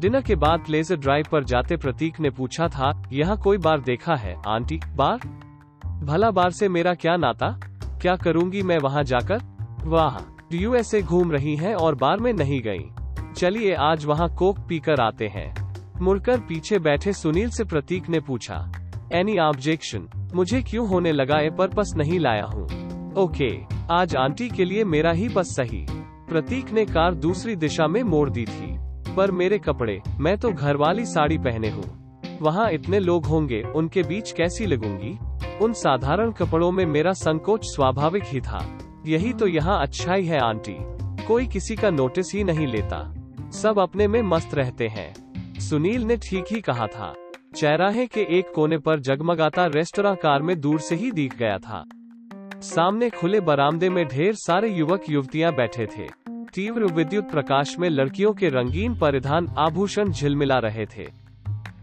Dinner के बाद laser drive पर जाते प्रतीक ने पूछा था, यहाँ कोई बार देखा है, आंटी, बार? भला बार से मेरा क्या नाता? क्या करूँगी मैं वहाँ जाकर? वाह, यूएसए घूम रही हैं और बार में नहीं गई। चलिए आज वहाँ कोक पीकर आते हैं। मुड़कर पीछे बैठे सुनील से प्रतीक ने पूछा एनी ऑब्जेक्शन मुझे क्यों होने लगा ए पर्पस नहीं लाया हूँ? ओके, आज आंटी के लिए मेरा ही बस सही। प्रतीक ने कार दूसरी दिशा में मोड़ दी थी। पर मेरे कपड़े, मैं तो घर वाली साड़ी पहने हूँ। वहाँ इतने लोग होंगे, उनके बीच कैसी लगूँगी? उन साधारण कपड़ों में मेरा संकोच स्वाभाविक ही था। यही तो यहाँ अच्छाई है, आंटी। कोई किसी का नोटिस ही नहीं लेता। सब अपने में मस्त रहते हैं। सुनील ने ठीक ही कहा था। चौराहे के एक कोने पर जगमगाता रेस्टोरा कार में दूर से ही दिख गया था। सामने खुले बरामदे में ढेर सारे युवक युवतियाँ बैठे थे। तीव्र विद्युत प्रकाश में लड़कियों के रंगीन परिधान आभूषण झिलमिला रहे थे।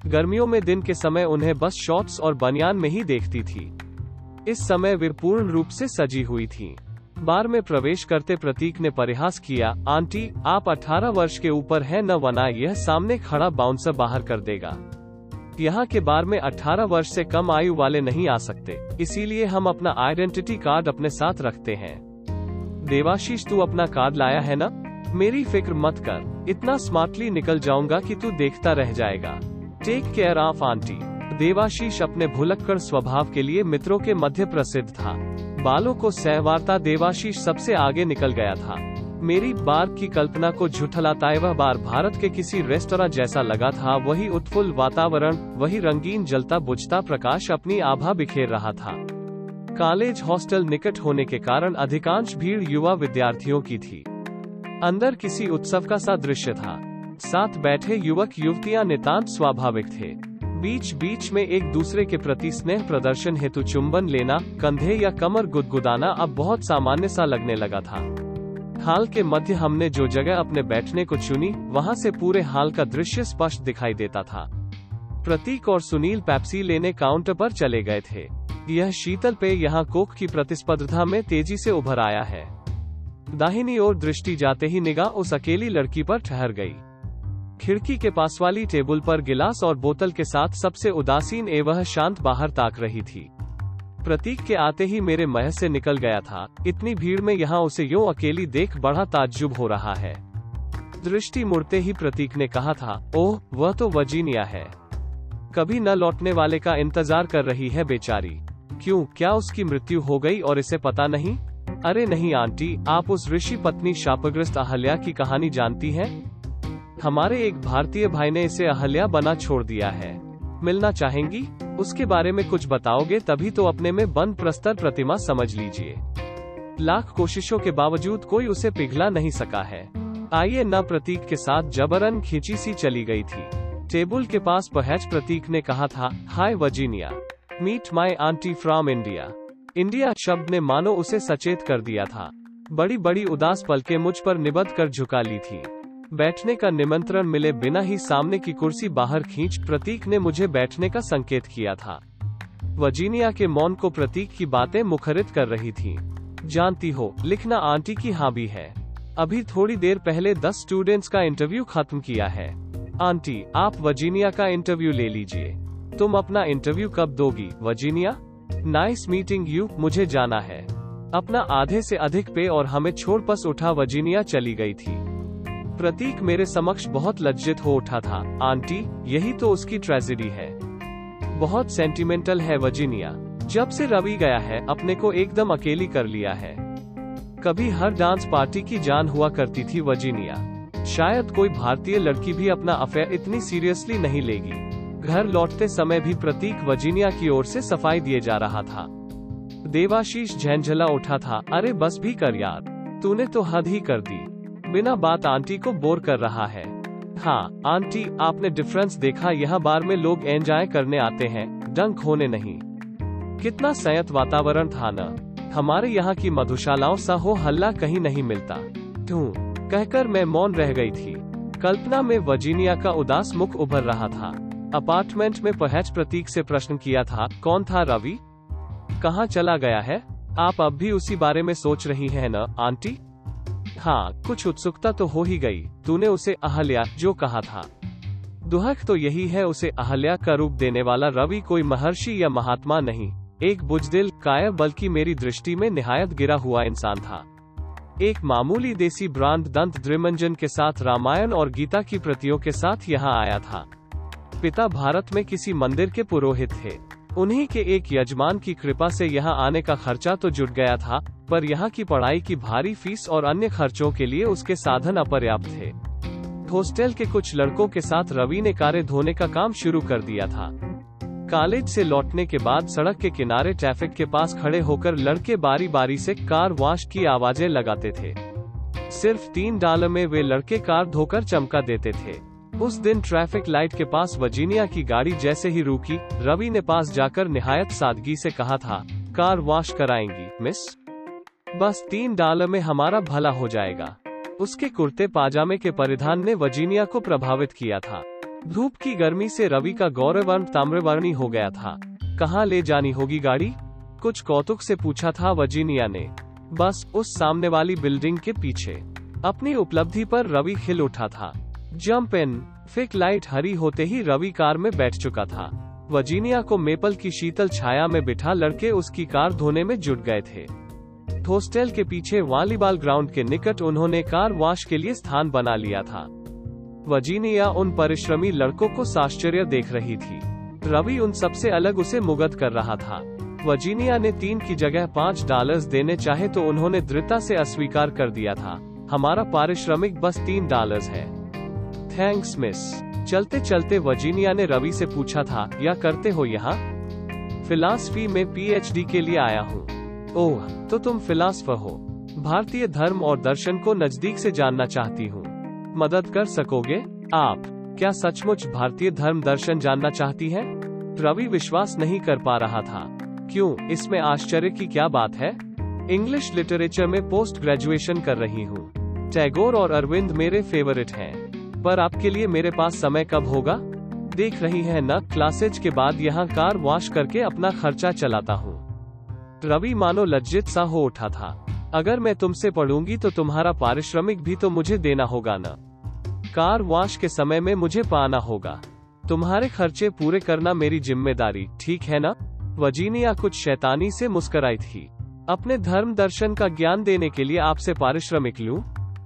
गर्मियों में दिन के समय उन्हें बस शॉर्ट्स और बनियान में ही देखती थी। इस समय वे पूर्ण रूप से सजी हुई थीं। बार में प्रवेश करते प्रतीक ने परिहास किया, आंटी, आप 18 वर्ष के ऊपर है न वना यह सामने खड़ा बाउंसर बाहर कर देगा। यहाँ के बार में 18 वर्ष से कम आयु वाले नहीं आ सकते, इसीलिए हम अपना आइडेंटिटी कार्ड अपने साथ रखते हैं। देवाशीष, तू अपना कार्ड लाया है ना? मेरी फ़िक्र मत कर। इतना स्मार्टली निकल जाऊँगा कि तू देखता रह जाएगा। Take care of aunty Devashish अपने भुलक्कड़ स्वभाव के लिए मित्रों के मध्य प्रसिद्ध था। बालों को सहवार्ता देवाशीष सबसे आगे निकल गया था। मेरी बार की कल्पना को झुठलाता वह बार भारत के किसी रेस्टोरेंट जैसा लगा था। वही उत्फुल्ल वातावरण, वही रंगीन जलता बुझता प्रकाश अपनी आभा बिखेर रहा था। कॉलेज हॉस्टल निकट होने के कारण अधिकांश भीड़ युवा विद्यार्थियों की थी। अंदर किसी उत्सव का सा दृश्य था। साथ बैठे युवक युवतियाँ नितांत स्वाभाविक थे। बीच बीच में एक दूसरे के प्रति स्नेह प्रदर्शन हेतु चुंबन लेना, कंधे या कमर गुदगुदाना अब बहुत सामान्य सा लगने लगा था। हाल के मध्य हमने जो जगह अपने बैठने को चुनी, वहाँ से पूरे हाल का दृश्य स्पष्ट दिखाई देता था। प्रतीक और सुनील पैप्सी लेने काउंटर पर चले गए थे। यह शीतल पे यहाँ कोक की प्रतिस्पर्धा में तेज़ी से उभर आया है। दाहिनी ओर दृष्टि जाते ही निगाह उस अकेली लड़की पर ठहर गई। खिड़की के पास वाली टेबल पर गिलास और बोतल के साथ सबसे उदासीन एवं शांत बाहर ताक रही थी। प्रतीक के आते ही मेरे मह से निकल गया था। इतनी भीड़ में यहाँ उसे यो अकेली देख बड़ा ताज्जुब हो रहा है। दृष्टि मुड़ते ही प्रतीक ने कहा था, ओह, वह तो वजीनिया है। कभी न लौटने वाले का इंतज़ार कर रही है बेचारी। क्यों, क्या उसकी मृत्यु हो गई और इसे पता नहीं? अरे नहीं आंटी, आप उस ऋषि पत्नी शापग्रस्त अहल्या की कहानी जानती हैं? हमारे एक भारतीय भाई ने इसे अहल्या बना छोड़ दिया है। मिलना चाहेंगी? उसके बारे में कुछ बताओगे तभी तो अपने में बंद प्रस्तर प्रतिमा समझ लीजिए। लाख कोशिशों के बावजूद कोई उसे पिघला नहीं सका है। आइए न प्रतीक के साथ जबरन खींची सी चली गई थी। टेबल के पास पहच प्रतीक ने कहा था, hi Virginia meet my aunty from India. India शब्द ने मानो उसे सचेत कर दिया था। बड़ी बड़ी उदास पलके मुझ पर निबद्ध कर झुका ली थी। बैठने का निमंत्रण मिले बिना ही सामने की कुर्सी बाहर खींच प्रतीक ने मुझे बैठने का संकेत किया था। वजीनिया के मौन को प्रतीक की बातें मुखरित कर रही थी। जानती हो, लिखना आंटी की हाँ भी है। अभी थोड़ी देर पहले दस स्टूडेंट्स का इंटरव्यू खत्म किया है। आंटी, आप वजीनिया का इंटरव्यू ले लीजिए। तुम अपना इंटरव्यू कब दोगी वजीनिया नाइस मीटिंग यू मुझे जाना है। अपना आधे से अधिक पे और हमें छोड़ पस उठा वजीनिया चली गई थी। प्रतीक मेरे समक्ष बहुत लज्जित हो उठा था। आंटी, यही तो उसकी ट्रेजिडी है। बहुत सेंटिमेंटल है वर्जीनिया। जब से रवि गया है, अपने को एकदम अकेली कर लिया है। कभी हर डांस पार्टी की जान हुआ करती थी वर्जीनिया। शायद कोई भारतीय लड़की भी अपना अफेयर इतनी सीरियसली नहीं लेगी। घर लौटते समय भी प्रतीक वर्जीनिया की ओर से सफ़ाई दिए जा रहा था। देवाशीष झंझला उठा था, अरे बस भी कर यार। तूने तो हद ही कर दी। बिना बात आंटी को बोर कर रहा है। हाँ आंटी, आपने डिफरेंस देखा, यह बार में लोग एंजॉय करने आते हैं। डंक होने नहीं। कितना संयत वातावरण था न। हमारे यहाँ की मधुशालाओं सा हो हल्ला कहीं नहीं मिलता। क्यों कहकर मैं मौन रह गई थी। कल्पना में वर्जीनिया का उदास मुख उभर रहा था। अपार्टमेंट में पहच प्रतीक से प्रश्न किया था, कौन था रवि? कहाँ चला गया है? आप अब भी उसी बारे में सोच रही हैं न, आंटी? हाँ कुछ उत्सुकता तो हो ही गई। तूने उसे अहल्या, जो कहा था। दुहक तो यही है, उसे अहल्या का रूप देने वाला रवि कोई महर्षि या महात्मा नहीं। एक बुजदिल कायर बल्कि मेरी दृष्टि में निहायत गिरा हुआ इंसान था। एक मामूली देसी ब्रांड दंत द्रिमंजन के साथ रामायण और गीता की प्रतियों के साथ यहाँ आया था। पिता भारत में किसी मंदिर के पुरोहित थे। उन्हीं के एक यजमान की कृपा से यहाँ आने का खर्चा तो जुट गया था, पर यहाँ की पढ़ाई की भारी फ़ीस और अन्य खर्चों के लिए उसके साधन अपर्याप्त थे। हॉस्टल के कुछ लड़कों के साथ रवि ने कारें धोने का काम शुरू कर दिया था। कॉलेज से लौटने के बाद सड़क के किनारे ट्रैफ़िक के पास खड़े होकर लड़के बारी बारी से कार वॉश की आवाज़ें लगाते थे। सिर्फ़ तीन डाल में वे लड़के कार धोकर चमका देते थे। उस दिन ट्रैफ़िक लाइट के पास वजीनिया की गाड़ी जैसे ही रुकी, रवि ने पास जाकर निहायत सादगी से कहा था, कार वॉश कराएँगी, मिस। बस तीन डाल में हमारा भला हो जाएगा। उसके कुर्ते पाजामे के परिधान ने वजीनिया को प्रभावित किया था। धूप की गर्मी से रवि का गौरवर्ण ताम्रवर्णी हो गया था। कहाँ ले जानी होगी गाड़ी? कुछ कौतुक से पूछा था वजीनिया ने। बस उस सामने वाली बिल्डिंग के पीछे। अपनी उपलब्धि पर रवि खिल उठा था। जंप इन, फिक लाइट हरी होते ही रवि कार में बैठ चुका था। वजीनिया को मेपल की शीतल छाया में बिठा लड़के उसकी कार धोने में जुट गए थे। हॉस्टल के पीछे वॉलीबॉल ग्राउंड के निकट उन्होंने कार वॉश के लिए स्थान बना लिया था। वर्जीनिया उन परिश्रमी लड़कों को साश्चर्य देख रही थी। रवि उन सबसे अलग उसे मुगत कर रहा था। वजीनिया ने तीन की जगह पाँच डॉलर्स देने चाहे तो उन्होंने दृढ़ता से अस्वीकार कर दिया था। हमारा पारिश्रमिक बस तीन डॉलर्स है। थैंक्स मिस चलते चलते वजीनिया ने रवि से पूछा था, या करते हो यहाँ? फिलासफी में पीएचडी के लिए आया हूँ। ओह तो तुम फिलासफर हो। भारतीय धर्म और दर्शन को नज़दीक से जानना चाहती हूँ। मदद कर सकोगे? आप, क्या सचमुच भारतीय धर्म दर्शन जानना चाहती है? रवि विश्वास नहीं कर पा रहा था। क्यों, इसमें आश्चर्य की क्या बात है? इंग्लिश लिटरेचर में पोस्ट ग्रेजुएशन कर रही हूँ। टैगोर और अरविंद मेरे फेवरेट हैं। पर आपके लिए मेरे पास समय कब होगा? देख रही है न क्लासेज के बाद यहाँ कार वॉश करके अपना खर्चा चलाता हूँ। रवि मानो लज्जित सा हो उठा था। अगर मैं तुमसे पढ़ूँगी तो तुम्हारा पारिश्रमिक भी तो मुझे देना होगा न। कार वॉश के समय में मुझे पाना होगा। तुम्हारे खर्चे पूरे करना मेरी ज़िम्मेदारी, ठीक है ना? वजीनिया कुछ शैतानी से मुस्कराई थी। अपने धर्म दर्शन का ज्ञान देने के लिए आपसे पारिश्रमिक लूँ?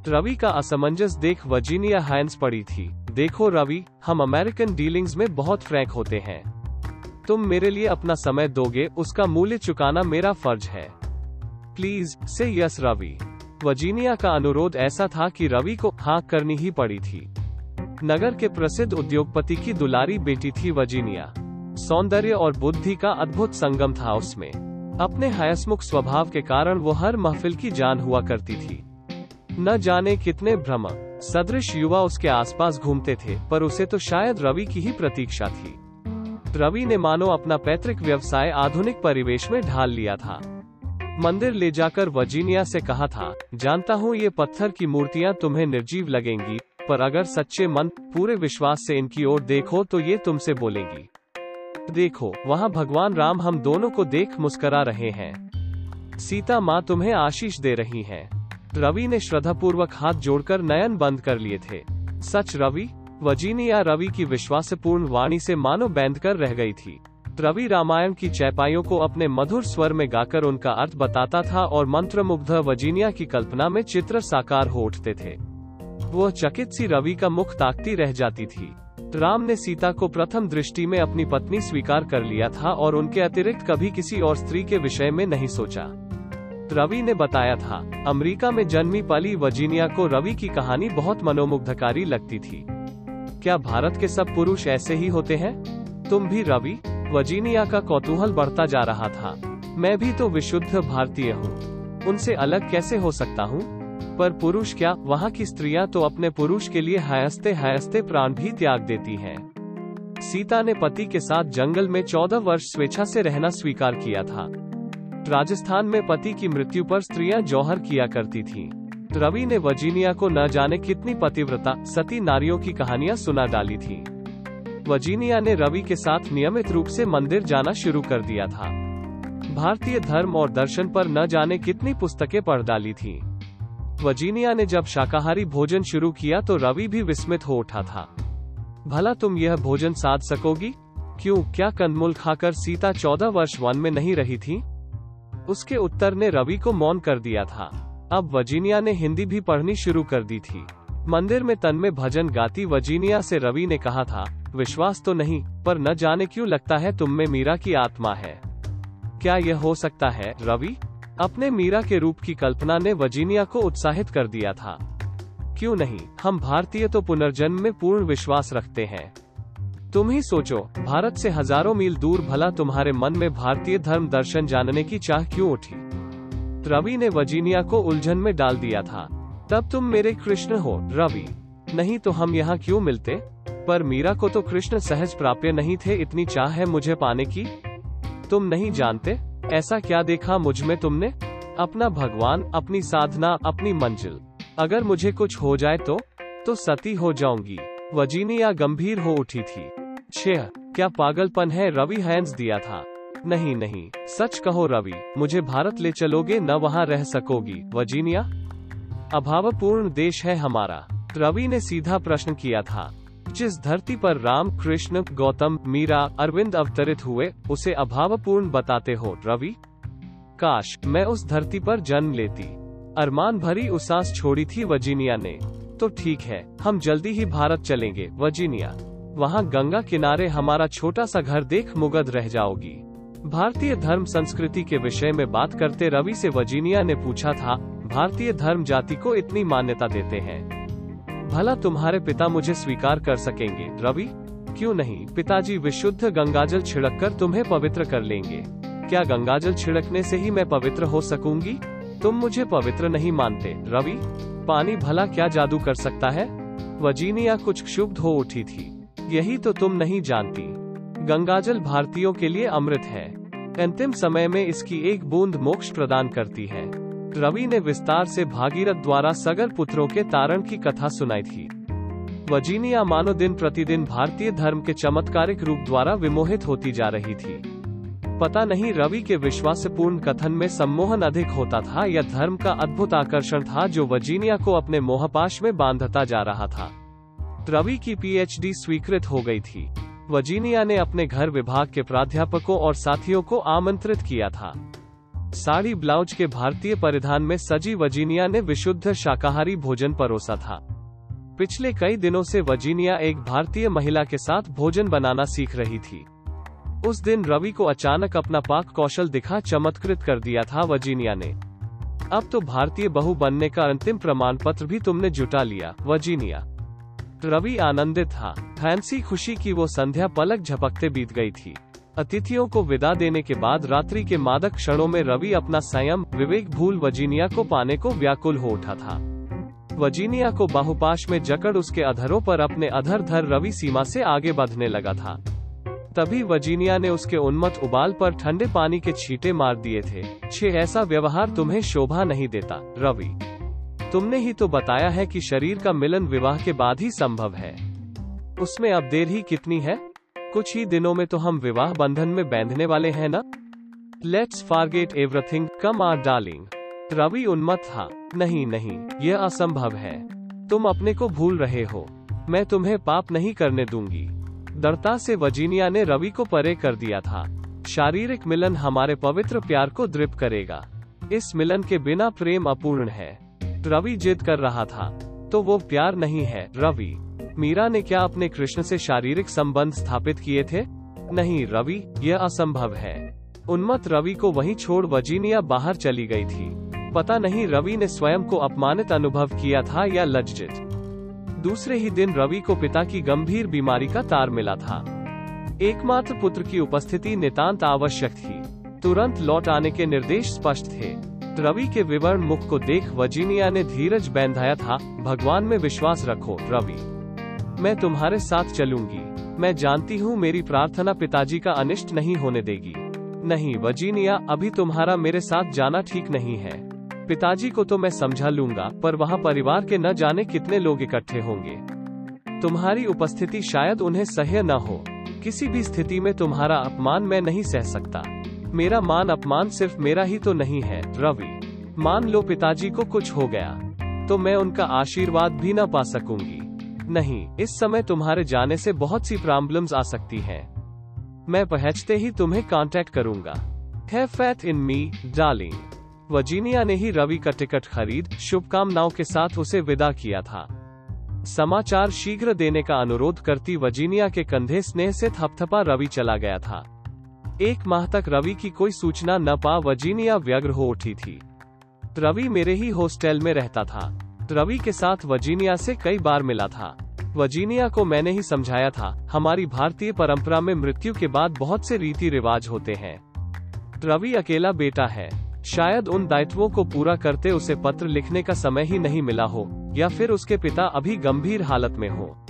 रवि का असमंजस देख वजीनिया हैंड्स पड़ी थी। देखो रवि, हम अमेरिकन डीलिंग्स में बहुत फ्रैंक होते हैं। तुम मेरे लिए अपना समय दोगे, उसका मूल्य चुकाना मेरा फ़र्ज़ है। प्लीज़, से यस रवि। वर्जीनिया का अनुरोध ऐसा था कि रवि को हाँ करनी ही पड़ी थी। नगर के प्रसिद्ध उद्योगपति की दुलारी बेटी थी वजीनिया। सौंदर्य और बुद्धि का अद्भुत संगम था उसमें। अपने हयसमुख स्वभाव के कारण वो हर महफिल की जान हुआ करती थी। न जाने कितने भ्रम, सदृश युवा उसके आसपास घूमते थे, पर उसे तो शायद रवि की ही प्रतीक्षा थी। रवि ने मानो अपना पैतृक व्यवसाय आधुनिक परिवेश में ढाल लिया था। मंदिर ले जाकर वर्जीनिया से कहा था, जानता हूँ ये पत्थर की मूर्तियाँ तुम्हें निर्जीव लगेंगी, पर अगर सच्चे मन, पूरे विश्वास से इनकी ओर देखो तो ये तुमसे बोलेंगी। देखो, वहाँ भगवान राम हम दोनों को देख मुस्करा रहे हैं। सीता माँ तुम्हें आशीष दे रही हैं। रवि ने श्रद्धापूर्वक हाथ जोड़कर नयन बंद कर लिए थे। सच रवि वजीनिया रवि की विश्वासपूर्ण वाणी से मानो बैंध कर रह गई थी। रवि रामायण की चैपाइयों को अपने मधुर स्वर में गाकर उनका अर्थ बताता था और मंत्र मुग्ध वजीनिया की कल्पना में चित्र साकार हो उठते थे। वह चकित सी रवि का मुख ताकती रह जाती थी। राम ने सीता को प्रथम दृष्टि में अपनी पत्नी स्वीकार कर लिया था और उनके अतिरिक्त कभी किसी और स्त्री के विषय में नहीं सोचा। रवि ने बताया था, अमेरिका में जन्मी पली वजीनिया को रवि की कहानी बहुत मनोमुग्धकारी लगती थी। क्या भारत के सब पुरुष ऐसे ही होते हैं? तुम भी, रवि? वर्जीनिया का कौतूहल बढ़ता जा रहा था। मैं भी तो विशुद्ध भारतीय हूँ। उनसे अलग कैसे हो सकता हूँ? पर पुरुष क्या, वहाँ की स्त्रियाँ तो अपने पुरुष के लिए हयस्ते हयस्ते प्राण भी त्याग देती हैं। सीता ने पति के साथ जंगल में चौदह वर्ष स्वेच्छा से रहना स्वीकार किया था। राजस्थान में पति की मृत्यु पर स्त्रियाँ जौहर किया करती थीं। रवि ने वजीनिया को न जाने कितनी पतिव्रता, सती नारियों की कहानियाँ सुना डाली थी। वर्जीनिया ने रवि के साथ नियमित रूप से मंदिर जाना शुरू कर दिया था। भारतीय धर्म और दर्शन पर न जाने कितनी पुस्तकें पढ़ डाली थी। वजीनिया ने जब शाकाहारी भोजन शुरू किया तो रवि भी विस्मित हो उठा था। भला तुम यह भोजन साध सकोगी? क्यों, क्या कंदमूल खाकर सीता चौदह वर्ष वन में नहीं रही थी? उसके उत्तर ने रवि को मौन कर दिया था। अब वजीनिया ने हिंदी भी पढ़नी शुरू कर दी थी। मंदिर में तन में भजन गाती वजीनिया से रवि ने कहा था, विश्वास तो नहीं, पर न जाने क्यों लगता है तुम में मीरा की आत्मा है। क्या यह हो सकता है, रवि? अपने मीरा के रूप की कल्पना ने वजीनिया को उत्साहित कर दिया था। क्यों नहीं, हम भारतीय तो पुनर्जन्म में पूर्ण विश्वास रखते हैं। तुम ही सोचो, भारत से हज़ारों मील दूर भला तुम्हारे मन में भारतीय धर्म दर्शन जानने की चाह क्यों उठी? रवि ने वजीनिया को उलझन में डाल दिया था। तब तुम मेरे कृष्ण हो, रवि। नहीं तो हम यहाँ क्यों मिलते? पर मीरा को तो कृष्ण सहज प्राप्य नहीं थे, इतनी चाह है मुझे पाने की। तुम नहीं जानते? ऐसा क्या देखा मुझमें तुमने? अपना भगवान, अपनी साधना, अपनी मंजिल। अगर मुझे कुछ हो जाए तो? तो सती हो जाऊँगी। वजीनिया गंभीर हो उठी थी। छह क्या पागलपन है? रवि हैंस दिया था। नहीं नहीं। सच कहो रवि, मुझे भारत ले चलोगे, न वहाँ रह सकोगी। वजीनिया? अभावपूर्ण देश है हमारा। रवि ने सीधा प्रश्न किया था, जिस धरती पर राम, कृष्ण, गौतम, मीरा, अरविंद अवतरित हुए, उसे अभावपूर्ण बताते हो, रवि? काश, मैं उस धरती पर जन्म लेती। अरमान भरी उसास छोड़ी थी वजीनिया ने। तो ठीक है, हम जल्दी ही भारत चलेंगे वजीनिया वहाँ गंगा किनारे हमारा छोटा सा घर देख मुगद रह जाओगी। भारतीय धर्म संस्कृति के विषय में बात करते रवि से वजीनिया ने पूछा था भारतीय धर्म जाति को इतनी मान्यता देते हैं। भला तुम्हारे पिता मुझे स्वीकार कर सकेंगे, रवि? क्यों नहीं? पिताजी विशुद्ध गंगाजल छिड़क कर तुम्हें पवित्र कर लेंगे। क्या गंगाजल छिड़कने से ही मैं पवित्र हो सकूँगी? तुम मुझे पवित्र नहीं मानते, रवि। पानी भला क्या जादू कर सकता है? वजीनिया कुछ क्षुब्ध हो उठी थी। यही तो तुम नहीं जानती। गंगाजल भारतीयों के लिए अमृत है। अंतिम समय में इसकी एक बूंद मोक्ष प्रदान करती है। रवि ने विस्तार से भागीरथ द्वारा सगर पुत्रों के तारण की कथा सुनाई थी। वजीनिया मानो दिन प्रतिदिन भारतीय धर्म के चमत्कारिक रूप द्वारा विमोहित होती जा रही थी। पता नहीं रवि के विश्वासपूर्ण कथन में सम्मोहन अधिक होता था या धर्म का अद्भुत आकर्षण था जो वजीनिया को अपने मोहपाश में बांधता जा रहा था। रवि की पीएचडी स्वीकृत हो गई थी। वजीनिया ने अपने घर विभाग के प्राध्यापकों और साथियों को आमंत्रित किया था। साड़ी ब्लाउज के भारतीय परिधान में सजी वजीनिया ने विशुद्ध शाकाहारी भोजन परोसा था। पिछले कई दिनों से वजीनिया एक भारतीय महिला के साथ भोजन बनाना सीख रही थी। उस दिन रवि को अचानक अपना पाक कौशल दिखा चमत्कृत कर दिया था वजीनिया ने। अब तो भारतीय बहु बनने का अंतिम प्रमाण पत्र भी तुमने जुटा लिया वजीनिया रवि आनंदित था, फैंसी खुशी की वो संध्या पलक झपकते बीत गई थी। अतिथियों को विदा देने के बाद रात्रि के मादक क्षणों में रवि अपना संयम, विवेक भूल वजीनिया को पाने को व्याकुल हो उठा था। वजीनिया को बाहुपाश में जकड़ उसके अधरों पर अपने अधर धर रवि सीमा से आगे बढ़ने लगा था। तभी वजीनिया ने उसके उन्मत उबाल पर ठंडे पानी के छींटे मार दिए थे। छे, ऐसा व्यवहार तुम्हें शोभा नहीं देता, रवि। तुमने ही तो बताया है कि शरीर का मिलन विवाह के बाद ही संभव है। उसमें अब देर ही कितनी है? कुछ ही दिनों में तो हम विवाह बंधन में बैंधने वाले हैं ना? Let's forget everything come are darling Ravi उन्मत था। नहीं नहीं, यह असंभव है। तुम अपने को भूल रहे हो। मैं तुम्हें पाप नहीं करने दूँगी। दरता से वजीनिया ने रवि को परे कर दिया था। शारीरिक मिलन हमारे पवित्र प्यार को दृप करेगा। इस मिलन के बिना प्रेम अपूर्ण है। रवि जिद कर रहा था। तो वो प्यार नहीं है, रवि। मीरा ने क्या अपने कृष्ण से शारीरिक संबंध स्थापित किए थे? नहीं, रवि, यह असंभव है। उन्मत रवि को वहीं छोड़ वजीनिया बाहर चली गई थी। पता नहीं रवि ने स्वयं को अपमानित अनुभव किया था या लज्जित। दूसरे ही दिन रवि को पिता की गंभीर बीमारी का तार मिला था। एकमात्र पुत्र की उपस्थिति नितांत आवश्यक थी। तुरंत लौट आने के निर्देश स्पष्ट थे। रवि के विवरण मुख को देख वजीनिया ने धीरज बैंधाया था, भगवान में विश्वास रखो, रवि। मैं तुम्हारे साथ चलूँगी। मैं जानती हूँ मेरी प्रार्थना पिताजी का अनिष्ट नहीं होने देगी। नहीं वजीनिया अभी तुम्हारा मेरे साथ जाना ठीक नहीं है। पिताजी को तो मैं समझा लूँगा, पर वहाँ परिवार के न जाने कितने लोग इकट्ठे होंगे। तुम्हारी उपस्थिति शायद उन्हें सह्य न हो। किसी भी स्थिति में तुम्हारा अपमान मैं नहीं सह सकता। मेरा मान अपमान सिर्फ़ मेरा ही तो नहीं है रवि मान लो पिताजी को कुछ हो गया तो मैं उनका आशीर्वाद भी न पा सकूँगी। नहीं, इस समय तुम्हारे जाने से बहुत सी प्रॉब्लम्स आ सकती हैं। मैं पहुँचते ही तुम्हें कांटेक्ट करूँगा। Have faith in me darling Virginia ने ही रवि का टिकट खरीद, शुभकामनाओं के साथ उसे विदा किया था। समाचार शीघ्र देने का अनुरोध करती वजीनिया के कंधे स्नेह से थपथपा रवि चला गया था। एक माह तक रवि की कोई सूचना न पा वजीनिया व्यग्र हो उठी थी। रवि मेरे ही हॉस्टल में रहता था। रवि के साथ वर्जीनिया से कई बार मिला था। वर्जीनिया को मैंने ही समझाया था, हमारी भारतीय परंपरा में मृत्यु के बाद बहुत से रीति रिवाज होते हैं। रवि अकेला बेटा है। शायद उन दायित्वों को पूरा करते उसे पत्र लिखने का समय ही नहीं मिला हो, या फिर उसके पिता अभी गंभीर हालत में हो।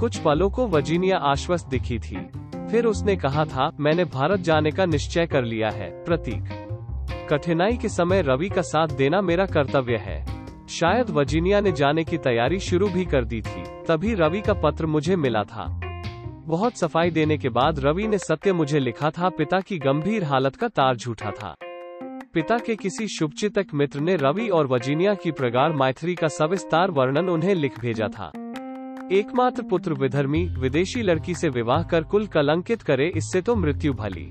कुछ पलों को वर्जीनिया आश्वस्त दिखी थी। फिर उसने कहा था, मैंने भारत जाने का निश्चय कर लिया है, प्रतीक। कठिनाई के समय रवि का साथ देना मेरा कर्तव्य है। शायद वर्जीनिया ने जाने की तैयारी शुरू भी कर दी थी, तभी रवि का पत्र मुझे मिला था। बहुत सफ़ाई देने के बाद रवि ने सत्य मुझे लिखा था, पिता की गंभीर हालत का तार झूठा था। पिता के किसी शुभचितक मित्र ने रवि और वजीनिया की प्रगाढ़ मैत्री का सविस्तार वर्णन उन्हें लिख भेजा था। एकमात्र पुत्र विधर्मी, विदेशी लड़की से विवाह कर कुल कलंकित करे, इससे तो मृत्यु भली।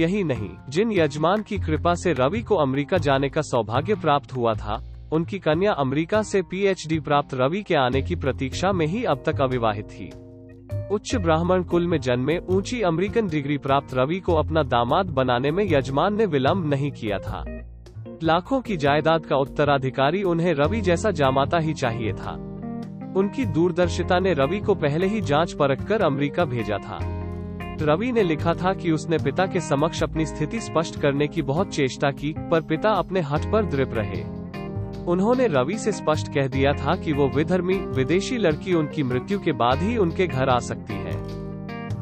यही नहीं, जिन यजमान की कृपा से रवि को अमेरिका जाने का सौभाग्य प्राप्त हुआ था उनकी कन्या अमेरिका से पीएचडी प्राप्त रवि के आने की प्रतीक्षा में ही अब तक अविवाहित थी। उच्च ब्राह्मण कुल में जन्मे ऊँची अमेरिकन डिग्री प्राप्त रवि को अपना दामाद बनाने में यजमान ने विलंब नहीं किया था। लाखों की जायदाद का उत्तराधिकारी उन्हें रवि जैसा जामाता ही चाहिए था। उनकी दूरदर्शिता ने रवि को पहले ही जाँच परख कर अमरीका भेजा था। रवि ने लिखा था कि उसने पिता के समक्ष अपनी स्थिति स्पष्ट करने की बहुत चेष्टा की, पर पिता अपने हट पर दृढ़ रहे। उन्होंने रवि से स्पष्ट कह दिया था कि वो विधर्मी, विदेशी लड़की उनकी मृत्यु के बाद ही उनके घर आ सकती है।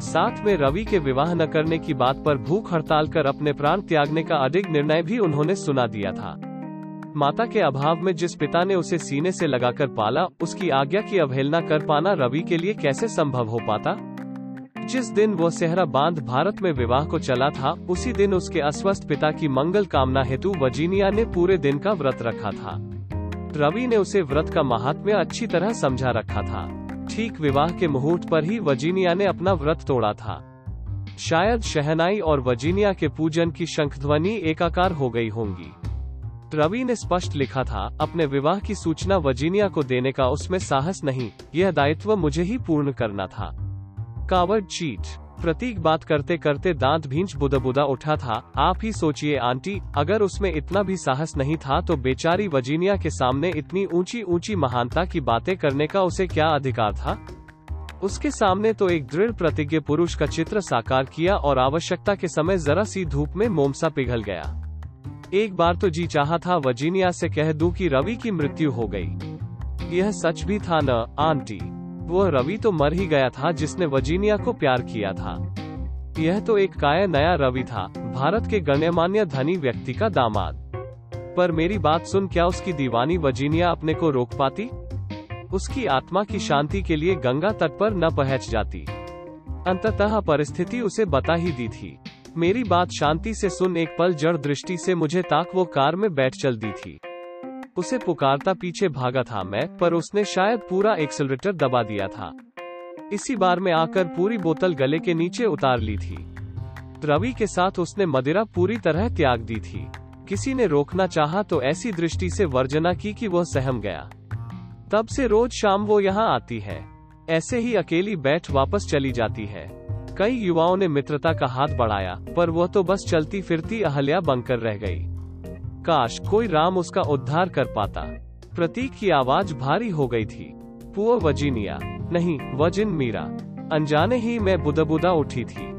साथ में रवि के विवाह न करने की बात पर भूख हड़ताल कर अपने प्राण त्यागने का अडिग निर्णय भी उन्होंने सुना दिया था। माता के अभाव में जिस पिता ने उसे सीने से लगाकर पाला, उसकी आज्ञा की अवहेलना कर पाना रवि के लिए कैसे संभव हो पाता? जिस दिन वो सेहरा बाँध भारत में विवाह को चला था, उसी दिन उसके अस्वस्थ पिता की मंगल कामना हेतु वर्जीनिया ने पूरे दिन का व्रत रखा था। रवि ने उसे व्रत का महात्म्य अच्छी तरह समझा रखा था, ठीक विवाह के मुहूर्त पर ही वजीनिया ने अपना व्रत तोड़ा था। शायद शहनाई और वजीनिया के पूजन की शंखध्वनि एकाकार हो गई होंगी। रवि ने स्पष्ट लिखा था, अपने विवाह की सूचना वजीनिया को देने का उसमें साहस नहीं, यह दायित्व मुझे ही पूर्ण करना था। Coward cheat. प्रतीक बात करते करते दांत भींच बुदा बुदा उठा था। आप ही सोचिए, आंटी, अगर उसमें इतना भी साहस नहीं था तो बेचारी वजीनिया के सामने इतनी ऊँची ऊँची महानता की बातें करने का उसे क्या अधिकार था? उसके सामने तो एक दृढ़ प्रतिज्ञ पुरुष का चित्र साकार किया और आवश्यकता के समय जरा सी धूप में मोमसा पिघल गया। एक बार तो जी चाहा था वजीनिया से कह दूँ कि रवि की मृत्यु हो गई। यह सच भी था न, आंटी? वह रवि तो मर ही गया था जिसने वजीनिया को प्यार किया था। यह तो एक काया नया रवि था, भारत के गण्यमान्य धनी व्यक्ति का दामाद। पर मेरी बात सुन क्या उसकी दीवानी वजीनिया अपने को रोक पाती? उसकी आत्मा की शांति के लिए गंगा तट पर न पहच जाती। अंततः परिस्थिति उसे बता ही दी थी। मेरी बात शांति से सुन एक पल जड़ दृष्टि से मुझे ताक वो कार में बैठ चल दी थी। उसे पुकारता पीछे भागा था मैं, पर उसने शायद पूरा एक्सलरेटर दबा दिया था। इसी बार में आकर पूरी बोतल गले के नीचे उतार ली थी। रवि के साथ उसने मदिरा पूरी तरह त्याग दी थी। किसी ने रोकना चाहा तो ऐसी दृष्टि से वर्जना की कि वह सहम गया। तब से रोज शाम वो यहाँ आती है। ऐसे ही अकेली बैठ वापस चली जाती है। कई युवाओं ने मित्रता का हाथ बढ़ाया, पर वह तो बस चलती फिरती अहल्या बनकर रह गई। काश कोई राम उसका उद्धार कर पाता। प्रतीक की आवाज़ भारी हो गई थी। पुअ वजीनिया, नहीं, वजिन मीरा, अनजाने ही मैं बुदा बुदा उठी थी।